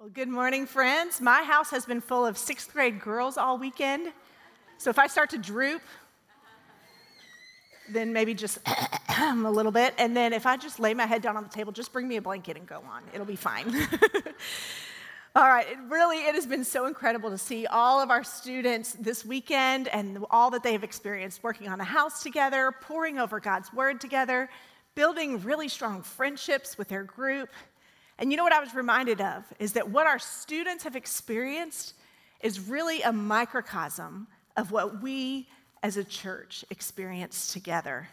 Well, good morning, friends. My house has been full of sixth grade girls all weekend. So if I start to droop, then maybe just a little bit. And then if I just lay my head down on the table, just bring me a blanket and go on. It'll be fine. all right, it really it has been so incredible to see all of our students this weekend and all that they have experienced working on the house together, pouring over God's word together, building really strong friendships with their group and you know what I was reminded of is that what our students have experienced is really a microcosm of what we as a church experience together,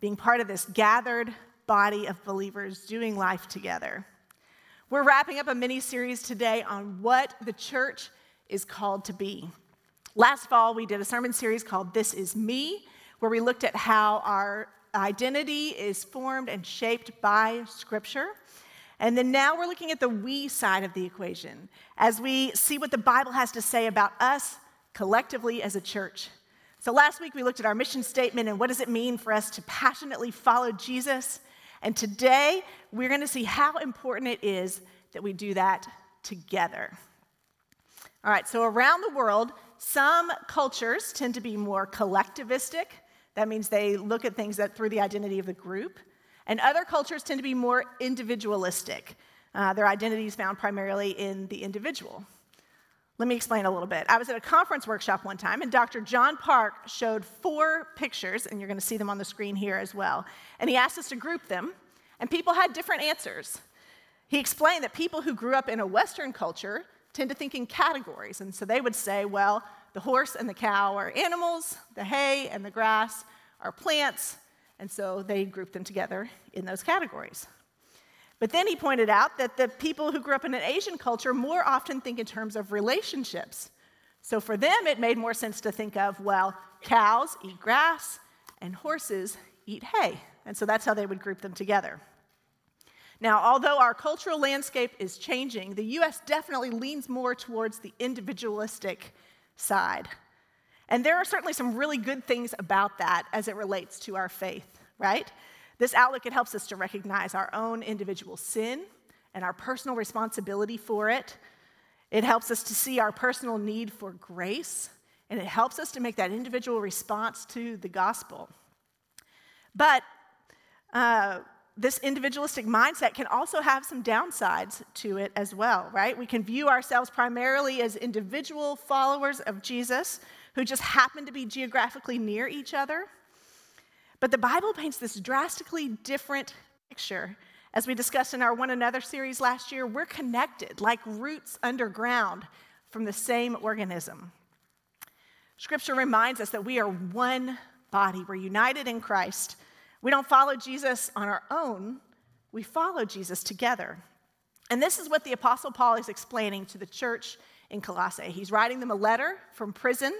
being part of this gathered body of believers doing life together. We're wrapping up a mini series today on what the church is called to be. Last fall, we did a sermon series called This Is Me, where we looked at how our identity is formed and shaped by Scripture. And then now we're looking at the we side of the equation as we see what the Bible has to say about us collectively as a church. So last week we looked at our mission statement and what does it mean for us to passionately follow Jesus. And today we're going to see how important it is that we do that together. All right, so around the world, some cultures tend to be more collectivistic. That means they look at things that through the identity of the group. And other cultures tend to be more individualistic. Uh, their identity is found primarily in the individual. Let me explain a little bit. I was at a conference workshop one time, and Dr. John Park showed four pictures, and you're going to see them on the screen here as well. And he asked us to group them, and people had different answers. He explained that people who grew up in a Western culture tend to think in categories, and so they would say, well, the horse and the cow are animals, the hay and the grass are plants, and so they grouped them together in those categories. But then he pointed out that the people who grew up in an Asian culture more often think in terms of relationships. So for them, it made more sense to think of, well, cows eat grass and horses eat hay. And so that's how they would group them together. Now, although our cultural landscape is changing, the US definitely leans more towards the individualistic side. And there are certainly some really good things about that as it relates to our faith, right? This outlook, it helps us to recognize our own individual sin and our personal responsibility for it. It helps us to see our personal need for grace, and it helps us to make that individual response to the gospel. But uh, this individualistic mindset can also have some downsides to it as well, right? We can view ourselves primarily as individual followers of Jesus who just happen to be geographically near each other. But the Bible paints this drastically different picture. As we discussed in our One Another series last year, we're connected like roots underground from the same organism. Scripture reminds us that we are one body, we're united in Christ. We don't follow Jesus on our own, we follow Jesus together. And this is what the Apostle Paul is explaining to the church in Colossae. He's writing them a letter from prison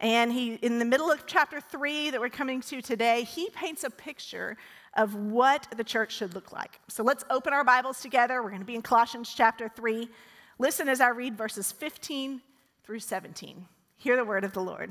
and he, in the middle of chapter three that we're coming to today, he paints a picture of what the church should look like. So let's open our Bibles together. We're going to be in Colossians chapter three. Listen as I read verses 15 through 17. Hear the word of the Lord.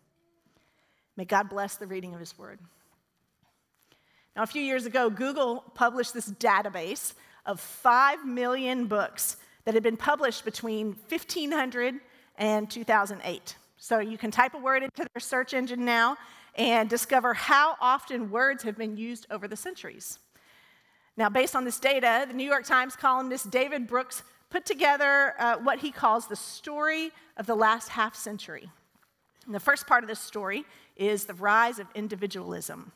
May God bless the reading of his word. Now, a few years ago, Google published this database of 5 million books that had been published between 1500 and 2008. So you can type a word into their search engine now and discover how often words have been used over the centuries. Now, based on this data, the New York Times columnist David Brooks put together uh, what he calls the story of the last half century. And the first part of this story is the rise of individualism.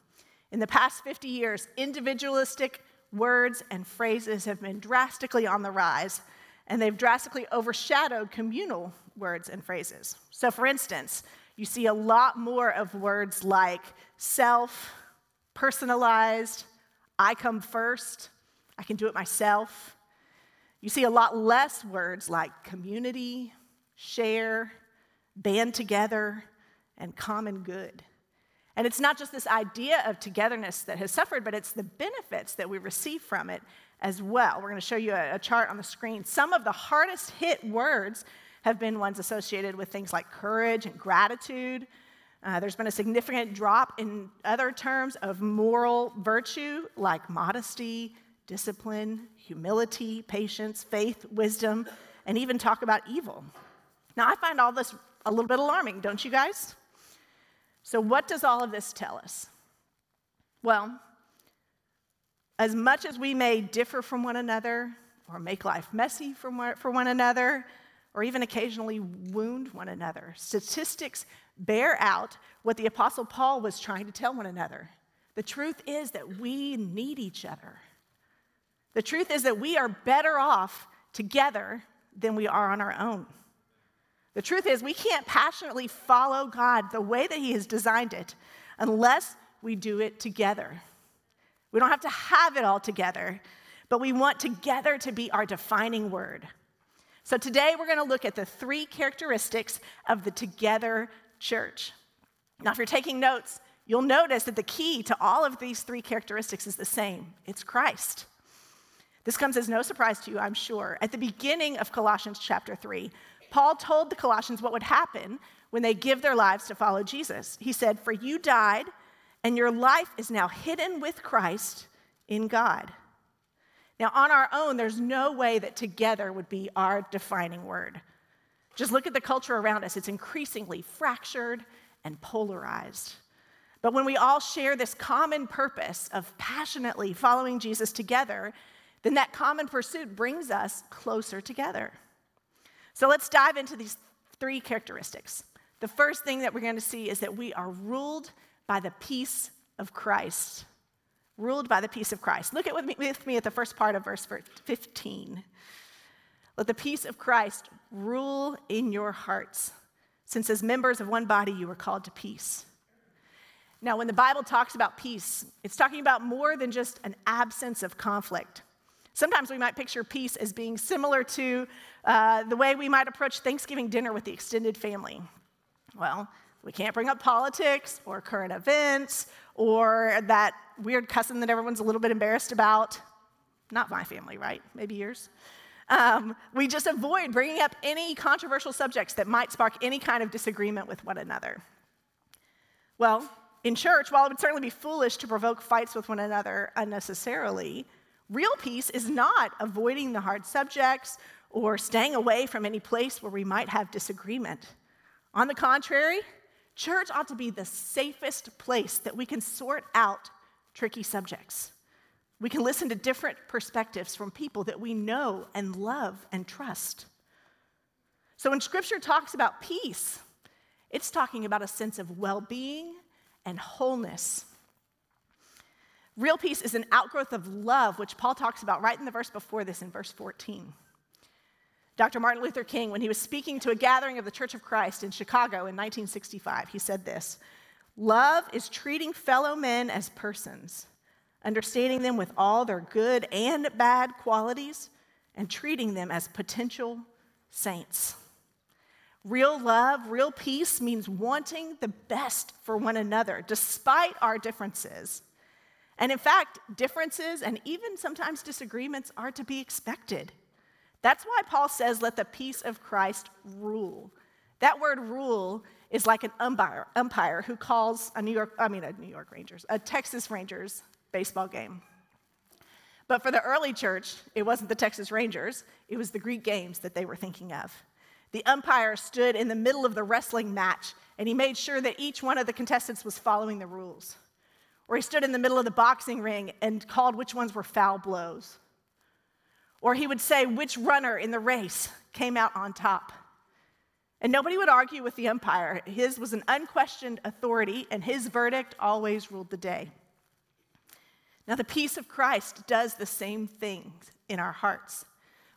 In the past 50 years, individualistic words and phrases have been drastically on the rise, and they've drastically overshadowed communal words and phrases. So, for instance, you see a lot more of words like self, personalized, I come first, I can do it myself. You see a lot less words like community, share, band together, and common good. And it's not just this idea of togetherness that has suffered, but it's the benefits that we receive from it as well. We're going to show you a, a, chart on the screen. Some of the hardest hit words have been ones associated with things like courage and gratitude. Uh, there's been a significant drop in other terms of moral virtue like modesty, discipline, humility, patience, faith, wisdom, and even talk about evil. Now, I find all this a little bit alarming, don't you guys? So, what does all of this tell us? Well, as much as we may differ from one another, or make life messy for one another, or even occasionally wound one another, statistics bear out what the Apostle Paul was trying to tell one another. The truth is that we need each other. The truth is that we are better off together than we are on our own. The truth is, we can't passionately follow God the way that He has designed it unless we do it together. We don't have to have it all together, but we want together to be our defining word. So today we're going to look at the three characteristics of the together church. Now, if you're taking notes, you'll notice that the key to all of these three characteristics is the same it's Christ. This comes as no surprise to you, I'm sure. At the beginning of Colossians chapter 3, Paul told the Colossians what would happen when they give their lives to follow Jesus. He said, For you died and your life is now hidden with Christ in God. Now, on our own, there's no way that together would be our defining word. Just look at the culture around us, it's increasingly fractured and polarized. But when we all share this common purpose of passionately following Jesus together, then that common pursuit brings us closer together. So let's dive into these three characteristics. The first thing that we're going to see is that we are ruled by the peace of Christ. Ruled by the peace of Christ. Look at with me, with me at the first part of verse 15. Let the peace of Christ rule in your hearts, since as members of one body you were called to peace. Now, when the Bible talks about peace, it's talking about more than just an absence of conflict. Sometimes we might picture peace as being similar to uh, the way we might approach Thanksgiving dinner with the extended family. Well, we can't bring up politics or current events or that weird cousin that everyone's a little bit embarrassed about. Not my family, right? Maybe yours. Um, we just avoid bringing up any controversial subjects that might spark any kind of disagreement with one another. Well, in church, while it would certainly be foolish to provoke fights with one another unnecessarily, real peace is not avoiding the hard subjects or staying away from any place where we might have disagreement. On the contrary, Church ought to be the safest place that we can sort out tricky subjects. We can listen to different perspectives from people that we know and love and trust. So when scripture talks about peace, it's talking about a sense of well being and wholeness. Real peace is an outgrowth of love, which Paul talks about right in the verse before this, in verse 14. Dr. Martin Luther King, when he was speaking to a gathering of the Church of Christ in Chicago in 1965, he said this Love is treating fellow men as persons, understanding them with all their good and bad qualities, and treating them as potential saints. Real love, real peace means wanting the best for one another, despite our differences. And in fact, differences and even sometimes disagreements are to be expected. That's why Paul says, let the peace of Christ rule. That word rule is like an umpire, umpire who calls a New York, I mean, a New York Rangers, a Texas Rangers baseball game. But for the early church, it wasn't the Texas Rangers, it was the Greek games that they were thinking of. The umpire stood in the middle of the wrestling match and he made sure that each one of the contestants was following the rules. Or he stood in the middle of the boxing ring and called which ones were foul blows. Or he would say which runner in the race came out on top. And nobody would argue with the umpire. His was an unquestioned authority, and his verdict always ruled the day. Now, the peace of Christ does the same thing in our hearts.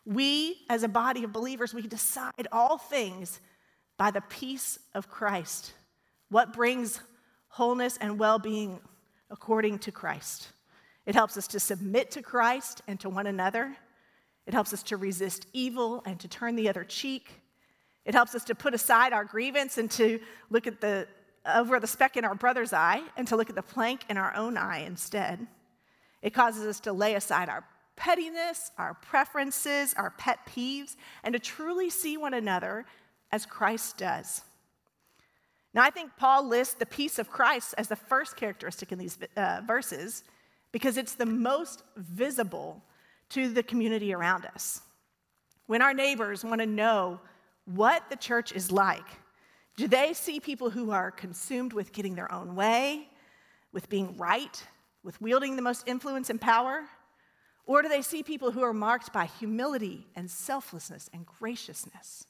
We, as a body of believers, we decide all things by the peace of Christ. What brings wholeness and well being according to Christ? It helps us to submit to Christ and to one another. It helps us to resist evil and to turn the other cheek. It helps us to put aside our grievance and to look at the uh, over the speck in our brother's eye and to look at the plank in our own eye instead. It causes us to lay aside our pettiness, our preferences, our pet peeves, and to truly see one another as Christ does. Now, I think Paul lists the peace of Christ as the first characteristic in these uh, verses because it's the most visible to the community around us. When our neighbors want to know what the church is like, do they see people who are consumed with getting their own way, with being right, with wielding the most influence and power? Or do they see people who are marked by humility and selflessness and graciousness?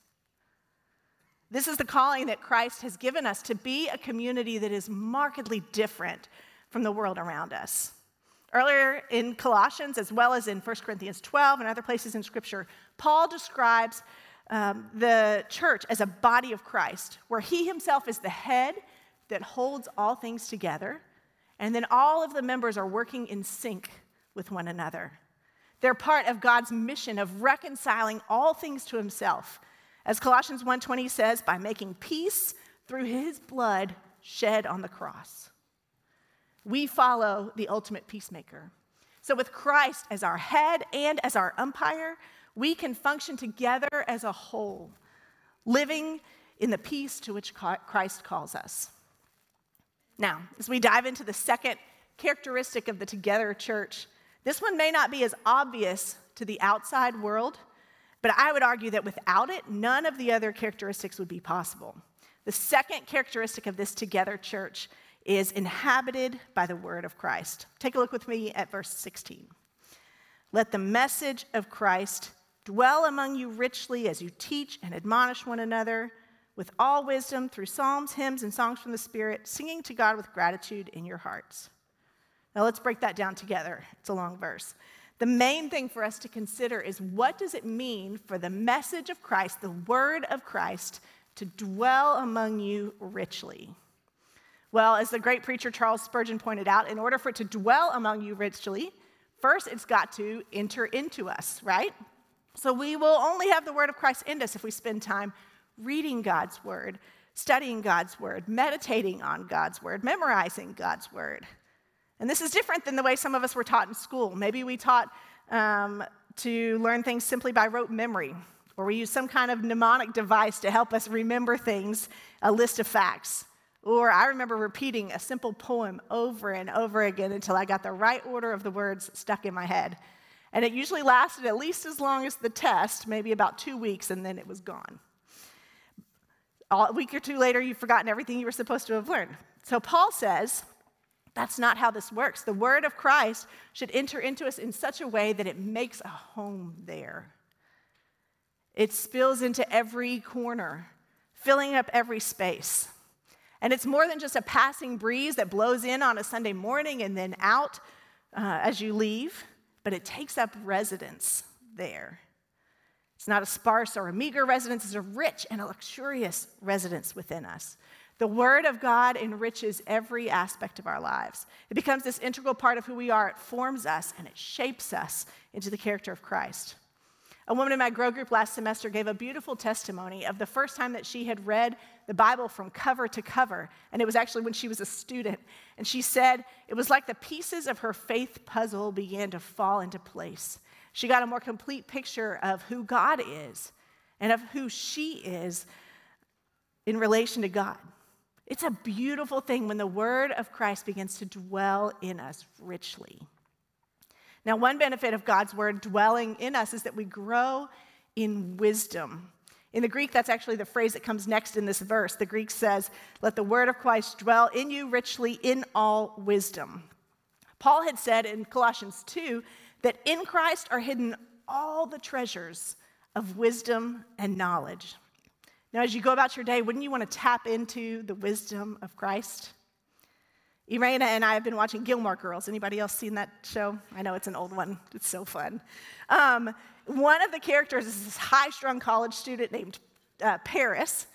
This is the calling that Christ has given us to be a community that is markedly different from the world around us. Earlier in Colossians, as well as in 1 Corinthians 12 and other places in Scripture, Paul describes um, the church as a body of Christ, where he himself is the head that holds all things together, and then all of the members are working in sync with one another. They're part of God's mission of reconciling all things to himself. As Colossians 1:20 says, by making peace through his blood shed on the cross. We follow the ultimate peacemaker. So with Christ as our head and as our umpire, we can function together as a whole, living in the peace to which Christ calls us. Now, as we dive into the second characteristic of the together church, this one may not be as obvious to the outside world, but I would argue that without it, none of the other characteristics would be possible. The second characteristic of this together church is inhabited by the word of Christ. Take a look with me at verse 16. Let the message of Christ dwell among you richly as you teach and admonish one another with all wisdom through psalms, hymns, and songs from the Spirit, singing to God with gratitude in your hearts. Now let's break that down together. It's a long verse. The main thing for us to consider is what does it mean for the message of Christ, the word of Christ, to dwell among you richly? Well, as the great preacher Charles Spurgeon pointed out, in order for it to dwell among you richly, first it's got to enter into us, right? So we will only have the word of Christ in us if we spend time reading God's word, studying God's word, meditating on God's word, memorizing God's word. And this is different than the way some of us were taught in school. Maybe we taught um, to learn things simply by rote memory, or we use some kind of mnemonic device to help us remember things, a list of facts. Or I remember repeating a simple poem over and over again until I got the right order of the words stuck in my head. And it usually lasted at least as long as the test, maybe about two weeks, and then it was gone. A week or two later, you've forgotten everything you were supposed to have learned. So Paul says, that's not how this works. The word of Christ should enter into us in such a way that it makes a home there. It spills into every corner, filling up every space. And it's more than just a passing breeze that blows in on a Sunday morning and then out uh, as you leave but it takes up residence there. It's not a sparse or a meager residence, it's a rich and a luxurious residence within us. The Word of God enriches every aspect of our lives. It becomes this integral part of who we are. It forms us and it shapes us into the character of Christ. A woman in my Grow group last semester gave a beautiful testimony of the first time that she had read the Bible from cover to cover. And it was actually when she was a student. And she said it was like the pieces of her faith puzzle began to fall into place. She got a more complete picture of who God is and of who she is in relation to God. It's a beautiful thing when the word of Christ begins to dwell in us richly. Now, one benefit of God's word dwelling in us is that we grow in wisdom. In the Greek, that's actually the phrase that comes next in this verse. The Greek says, Let the word of Christ dwell in you richly in all wisdom. Paul had said in Colossians 2 that in Christ are hidden all the treasures of wisdom and knowledge. Now, as you go about your day, wouldn't you want to tap into the wisdom of Christ? Irena and I have been watching Gilmore Girls. Anybody else seen that show? I know it's an old one. It's so fun. Um, one of the characters is this high-strung college student named uh, Paris,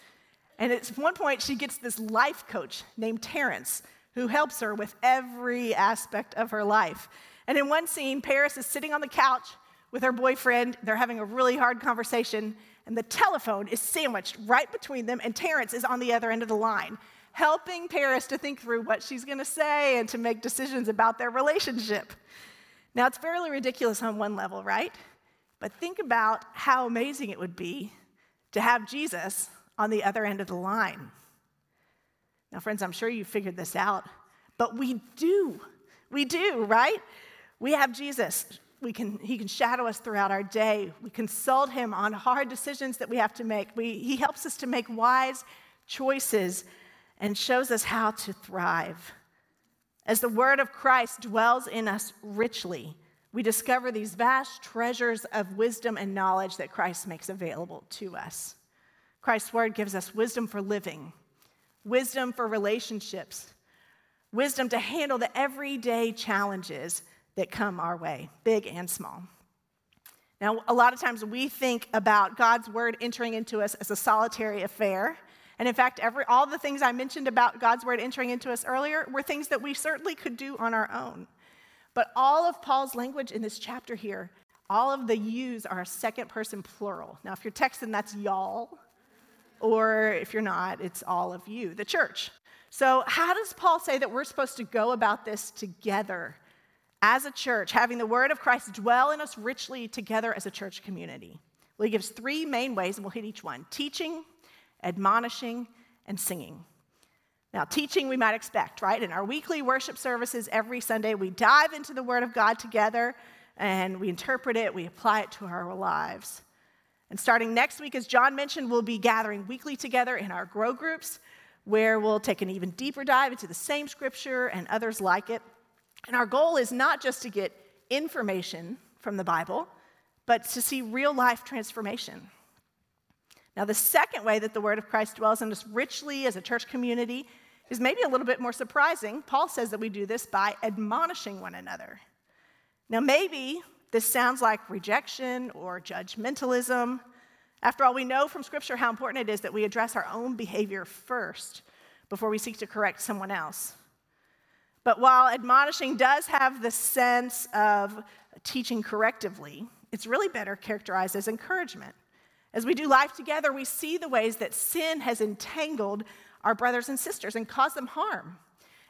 and at one point she gets this life coach named Terrence who helps her with every aspect of her life. And in one scene, Paris is sitting on the couch with her boyfriend. They're having a really hard conversation, and the telephone is sandwiched right between them, and Terrence is on the other end of the line, helping Paris to think through what she's going to say and to make decisions about their relationship. Now, it's fairly ridiculous on one level, right? But think about how amazing it would be to have Jesus on the other end of the line. Now, friends, I'm sure you figured this out, but we do. We do, right? We have Jesus. We can, he can shadow us throughout our day. We consult him on hard decisions that we have to make. We, he helps us to make wise choices and shows us how to thrive. As the word of Christ dwells in us richly, we discover these vast treasures of wisdom and knowledge that Christ makes available to us. Christ's word gives us wisdom for living, wisdom for relationships, wisdom to handle the everyday challenges that come our way, big and small. Now, a lot of times we think about God's word entering into us as a solitary affair. And in fact, every, all the things I mentioned about God's word entering into us earlier were things that we certainly could do on our own. But all of Paul's language in this chapter here, all of the yous are a second person plural. Now, if you're texting, that's y'all. Or if you're not, it's all of you, the church. So, how does Paul say that we're supposed to go about this together as a church, having the word of Christ dwell in us richly together as a church community? Well, he gives three main ways, and we'll hit each one teaching, admonishing, and singing. Now, teaching we might expect, right? In our weekly worship services every Sunday, we dive into the Word of God together and we interpret it, we apply it to our lives. And starting next week, as John mentioned, we'll be gathering weekly together in our grow groups where we'll take an even deeper dive into the same scripture and others like it. And our goal is not just to get information from the Bible, but to see real life transformation. Now, the second way that the word of Christ dwells in us richly as a church community is maybe a little bit more surprising. Paul says that we do this by admonishing one another. Now, maybe this sounds like rejection or judgmentalism, after all, we know from Scripture how important it is that we address our own behavior first before we seek to correct someone else. But while admonishing does have the sense of teaching correctively, it's really better characterized as encouragement. As we do life together, we see the ways that sin has entangled our brothers and sisters and caused them harm.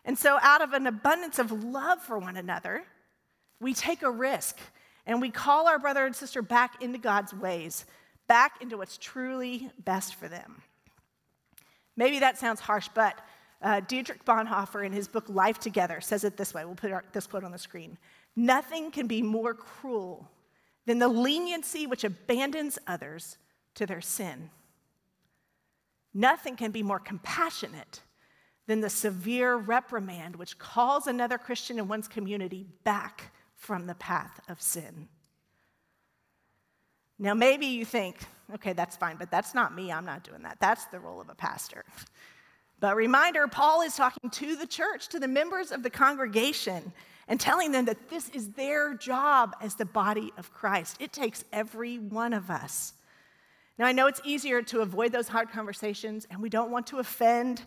And so, out of an abundance of love for one another, we take a risk and we call our brother and sister back into God's ways back into what's truly best for them. Maybe that sounds harsh, but uh, Dietrich Bonhoeffer, in his book Life Together, says it this way. We'll put our, this quote on the screen Nothing can be more cruel than the leniency which abandons others to their sin. Nothing can be more compassionate than the severe reprimand which calls another Christian in one's community back from the path of sin. Now, maybe you think, okay, that's fine, but that's not me. I'm not doing that. That's the role of a pastor. But reminder Paul is talking to the church, to the members of the congregation, and telling them that this is their job as the body of Christ. It takes every one of us. Now, I know it's easier to avoid those hard conversations, and we don't want to offend,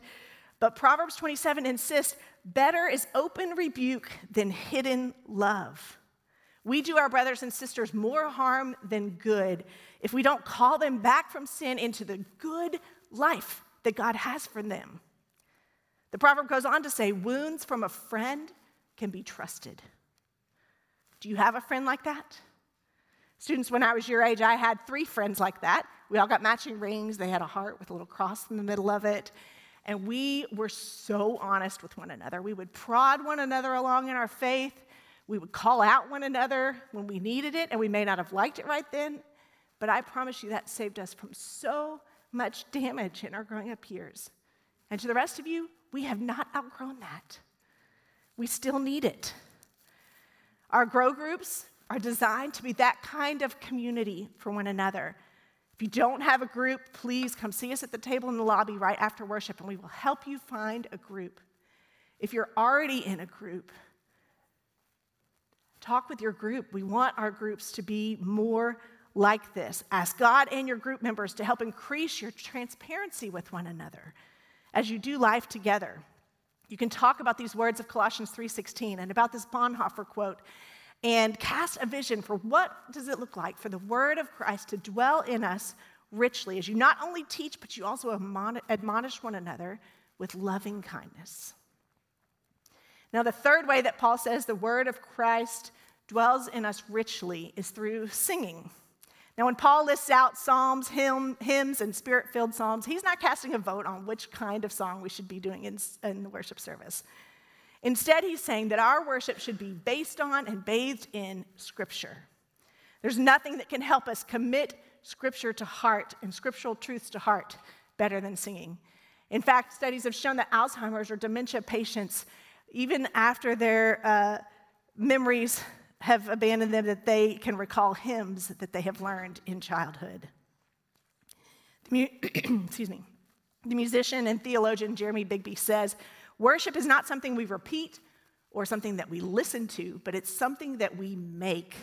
but Proverbs 27 insists better is open rebuke than hidden love. We do our brothers and sisters more harm than good if we don't call them back from sin into the good life that God has for them. The proverb goes on to say, Wounds from a friend can be trusted. Do you have a friend like that? Students, when I was your age, I had three friends like that. We all got matching rings. They had a heart with a little cross in the middle of it. And we were so honest with one another. We would prod one another along in our faith. We would call out one another when we needed it, and we may not have liked it right then, but I promise you that saved us from so much damage in our growing up years. And to the rest of you, we have not outgrown that. We still need it. Our grow groups are designed to be that kind of community for one another. If you don't have a group, please come see us at the table in the lobby right after worship, and we will help you find a group. If you're already in a group, Talk with your group. We want our groups to be more like this. Ask God and your group members to help increase your transparency with one another as you do life together. You can talk about these words of Colossians 3:16 and about this Bonhoeffer quote and cast a vision for what does it look like for the word of Christ to dwell in us richly as you not only teach, but you also admonish one another with loving kindness. Now, the third way that Paul says the word of Christ dwells in us richly is through singing. Now, when Paul lists out psalms, hymn, hymns, and spirit filled psalms, he's not casting a vote on which kind of song we should be doing in, in the worship service. Instead, he's saying that our worship should be based on and bathed in Scripture. There's nothing that can help us commit Scripture to heart and scriptural truths to heart better than singing. In fact, studies have shown that Alzheimer's or dementia patients, even after their uh, memories have abandoned them, that they can recall hymns that they have learned in childhood. The mu- Excuse me. The musician and theologian Jeremy Begbie says, Worship is not something we repeat or something that we listen to, but it's something that we make.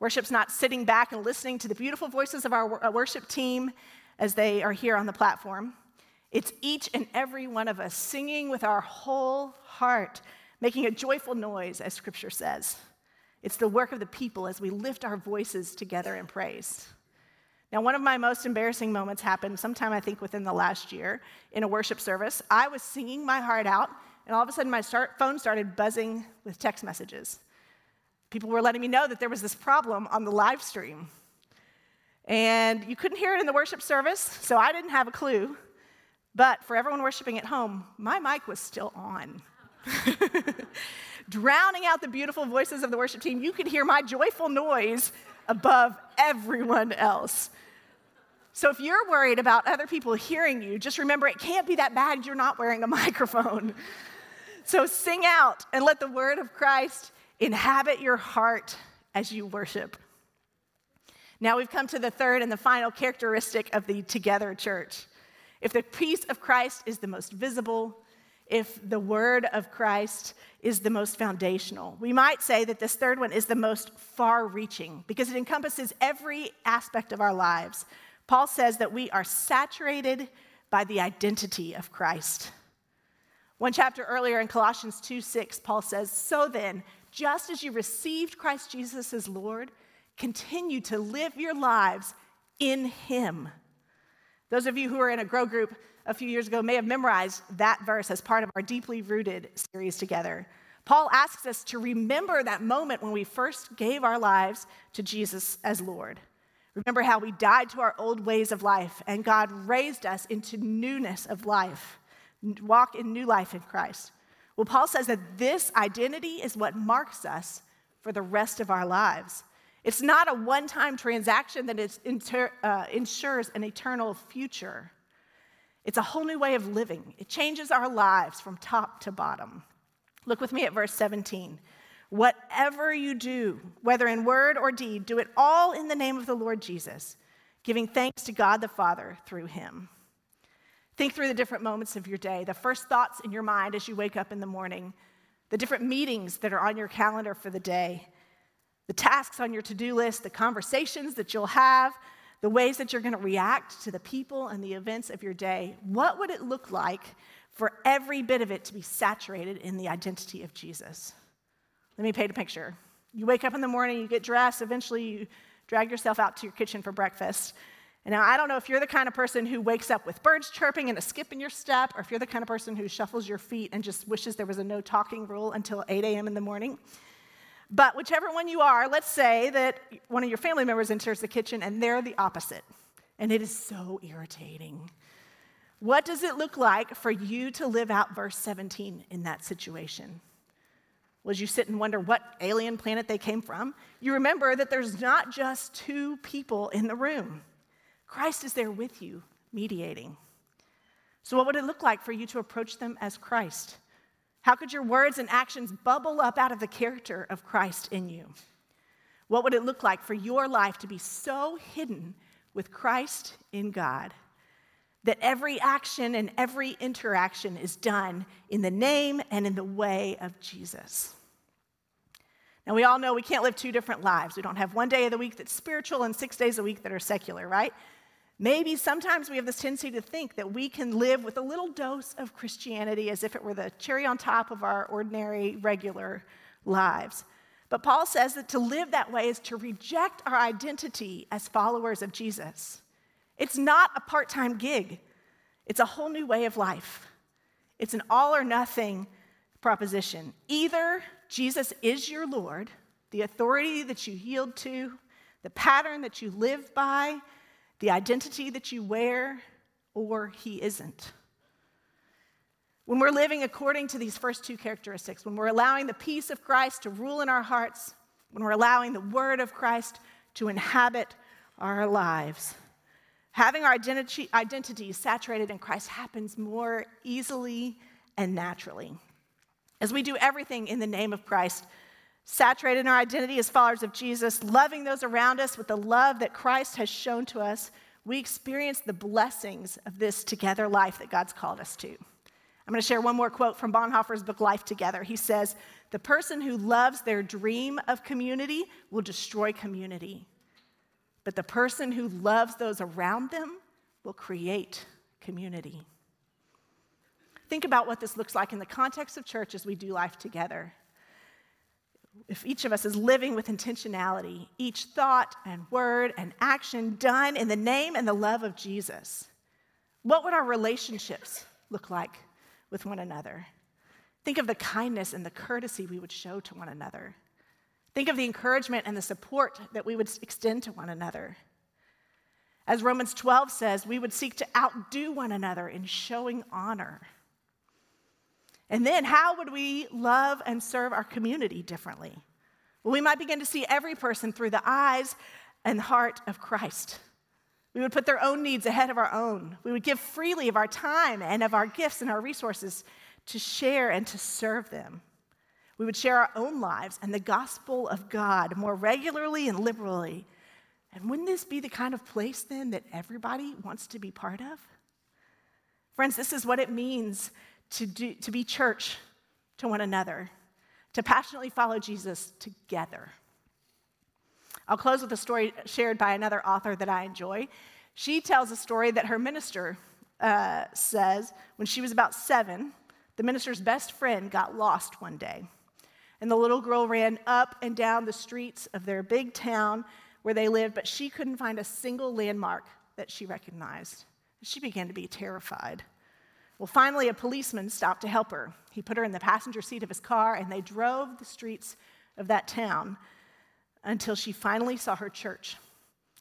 Worship's not sitting back and listening to the beautiful voices of our uh, worship team as they are here on the platform. It's each and every one of us singing with our whole heart, making a joyful noise, as scripture says. It's the work of the people as we lift our voices together in praise. Now, one of my most embarrassing moments happened sometime, I think, within the last year in a worship service. I was singing my heart out, and all of a sudden my start, phone started buzzing with text messages. People were letting me know that there was this problem on the live stream. And you couldn't hear it in the worship service, so I didn't have a clue. But for everyone worshiping at home, my mic was still on. Drowning out the beautiful voices of the worship team, you could hear my joyful noise above everyone else. So if you're worried about other people hearing you, just remember it can't be that bad you're not wearing a microphone. So sing out and let the word of Christ Inhabit your heart as you worship. Now we've come to the third and the final characteristic of the together church. If the peace of Christ is the most visible, if the word of Christ is the most foundational, we might say that this third one is the most far reaching because it encompasses every aspect of our lives. Paul says that we are saturated by the identity of Christ. One chapter earlier in Colossians 2 6, Paul says, So then, just as you received Christ Jesus as Lord, continue to live your lives in Him. Those of you who are in a grow group a few years ago may have memorized that verse as part of our Deeply Rooted series together. Paul asks us to remember that moment when we first gave our lives to Jesus as Lord. Remember how we died to our old ways of life and God raised us into newness of life, walk in new life in Christ. Well, Paul says that this identity is what marks us for the rest of our lives. It's not a one time transaction that inter, uh, ensures an eternal future. It's a whole new way of living. It changes our lives from top to bottom. Look with me at verse 17. Whatever you do, whether in word or deed, do it all in the name of the Lord Jesus, giving thanks to God the Father through him. Think through the different moments of your day, the first thoughts in your mind as you wake up in the morning, the different meetings that are on your calendar for the day, the tasks on your to do list, the conversations that you'll have, the ways that you're going to react to the people and the events of your day. What would it look like for every bit of it to be saturated in the identity of Jesus? Let me paint a picture. You wake up in the morning, you get dressed, eventually you drag yourself out to your kitchen for breakfast. And now, I don't know if you're the kind of person who wakes up with birds chirping and a skip in your step, or if you're the kind of person who shuffles your feet and just wishes there was a no talking rule until 8 a.m. in the morning. But whichever one you are, let's say that one of your family members enters the kitchen and they're the opposite. And it is so irritating. What does it look like for you to live out verse 17 in that situation? Was you sit and wonder what alien planet they came from, you remember that there's not just two people in the room. Christ is there with you, mediating. So, what would it look like for you to approach them as Christ? How could your words and actions bubble up out of the character of Christ in you? What would it look like for your life to be so hidden with Christ in God that every action and every interaction is done in the name and in the way of Jesus? Now, we all know we can't live two different lives. We don't have one day of the week that's spiritual and six days a week that are secular, right? Maybe sometimes we have this tendency to think that we can live with a little dose of Christianity as if it were the cherry on top of our ordinary, regular lives. But Paul says that to live that way is to reject our identity as followers of Jesus. It's not a part time gig, it's a whole new way of life. It's an all or nothing proposition. Either Jesus is your Lord, the authority that you yield to, the pattern that you live by, the identity that you wear, or he isn't. When we're living according to these first two characteristics, when we're allowing the peace of Christ to rule in our hearts, when we're allowing the word of Christ to inhabit our lives, having our identity, identity saturated in Christ happens more easily and naturally. As we do everything in the name of Christ, saturated in our identity as followers of Jesus, loving those around us with the love that Christ has shown to us, we experience the blessings of this together life that God's called us to. I'm going to share one more quote from Bonhoeffer's book, Life Together. He says, The person who loves their dream of community will destroy community, but the person who loves those around them will create community. Think about what this looks like in the context of church as we do life together. If each of us is living with intentionality, each thought and word and action done in the name and the love of Jesus, what would our relationships look like? with one another. Think of the kindness and the courtesy we would show to one another. Think of the encouragement and the support that we would extend to one another. As Romans 12 says, we would seek to outdo one another in showing honor. And then, how would we love and serve our community differently? Well, we might begin to see every person through the eyes and heart of Christ. We would put their own needs ahead of our own. We would give freely of our time and of our gifts and our resources to share and to serve them. We would share our own lives and the gospel of God more regularly and liberally. And wouldn't this be the kind of place then that everybody wants to be part of? Friends, this is what it means to, do, to be church to one another, to passionately follow Jesus together. I'll close with a story shared by another author that I enjoy. She tells a story that her minister uh, says when she was about seven, the minister's best friend got lost one day. And the little girl ran up and down the streets of their big town where they lived, but she couldn't find a single landmark that she recognized. She began to be terrified. Well, finally, a policeman stopped to help her. He put her in the passenger seat of his car, and they drove the streets of that town until she finally saw her church.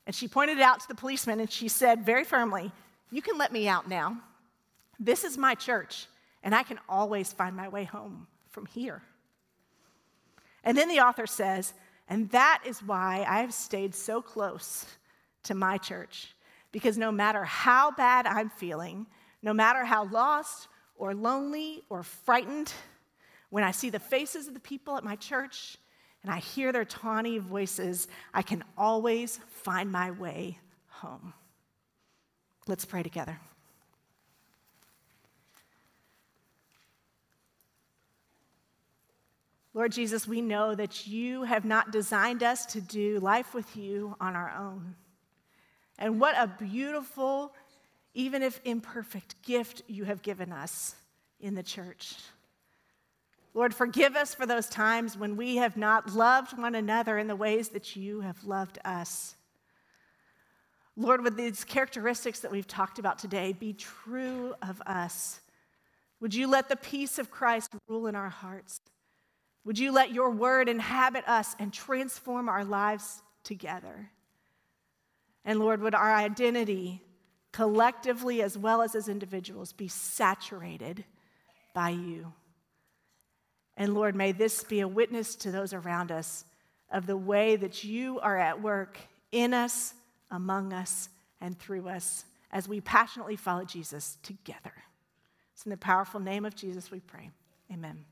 And she pointed it out to the policeman and she said very firmly, You can let me out now. This is my church, and I can always find my way home from here. And then the author says, And that is why I have stayed so close to my church, because no matter how bad I'm feeling, no matter how lost or lonely or frightened, when I see the faces of the people at my church, and I hear their tawny voices, I can always find my way home. Let's pray together. Lord Jesus, we know that you have not designed us to do life with you on our own. And what a beautiful, even if imperfect, gift you have given us in the church. Lord, forgive us for those times when we have not loved one another in the ways that you have loved us. Lord, would these characteristics that we've talked about today be true of us? Would you let the peace of Christ rule in our hearts? Would you let your word inhabit us and transform our lives together? And Lord, would our identity, collectively as well as as individuals, be saturated by you? And Lord, may this be a witness to those around us of the way that you are at work in us, among us, and through us as we passionately follow Jesus together. It's in the powerful name of Jesus we pray. Amen.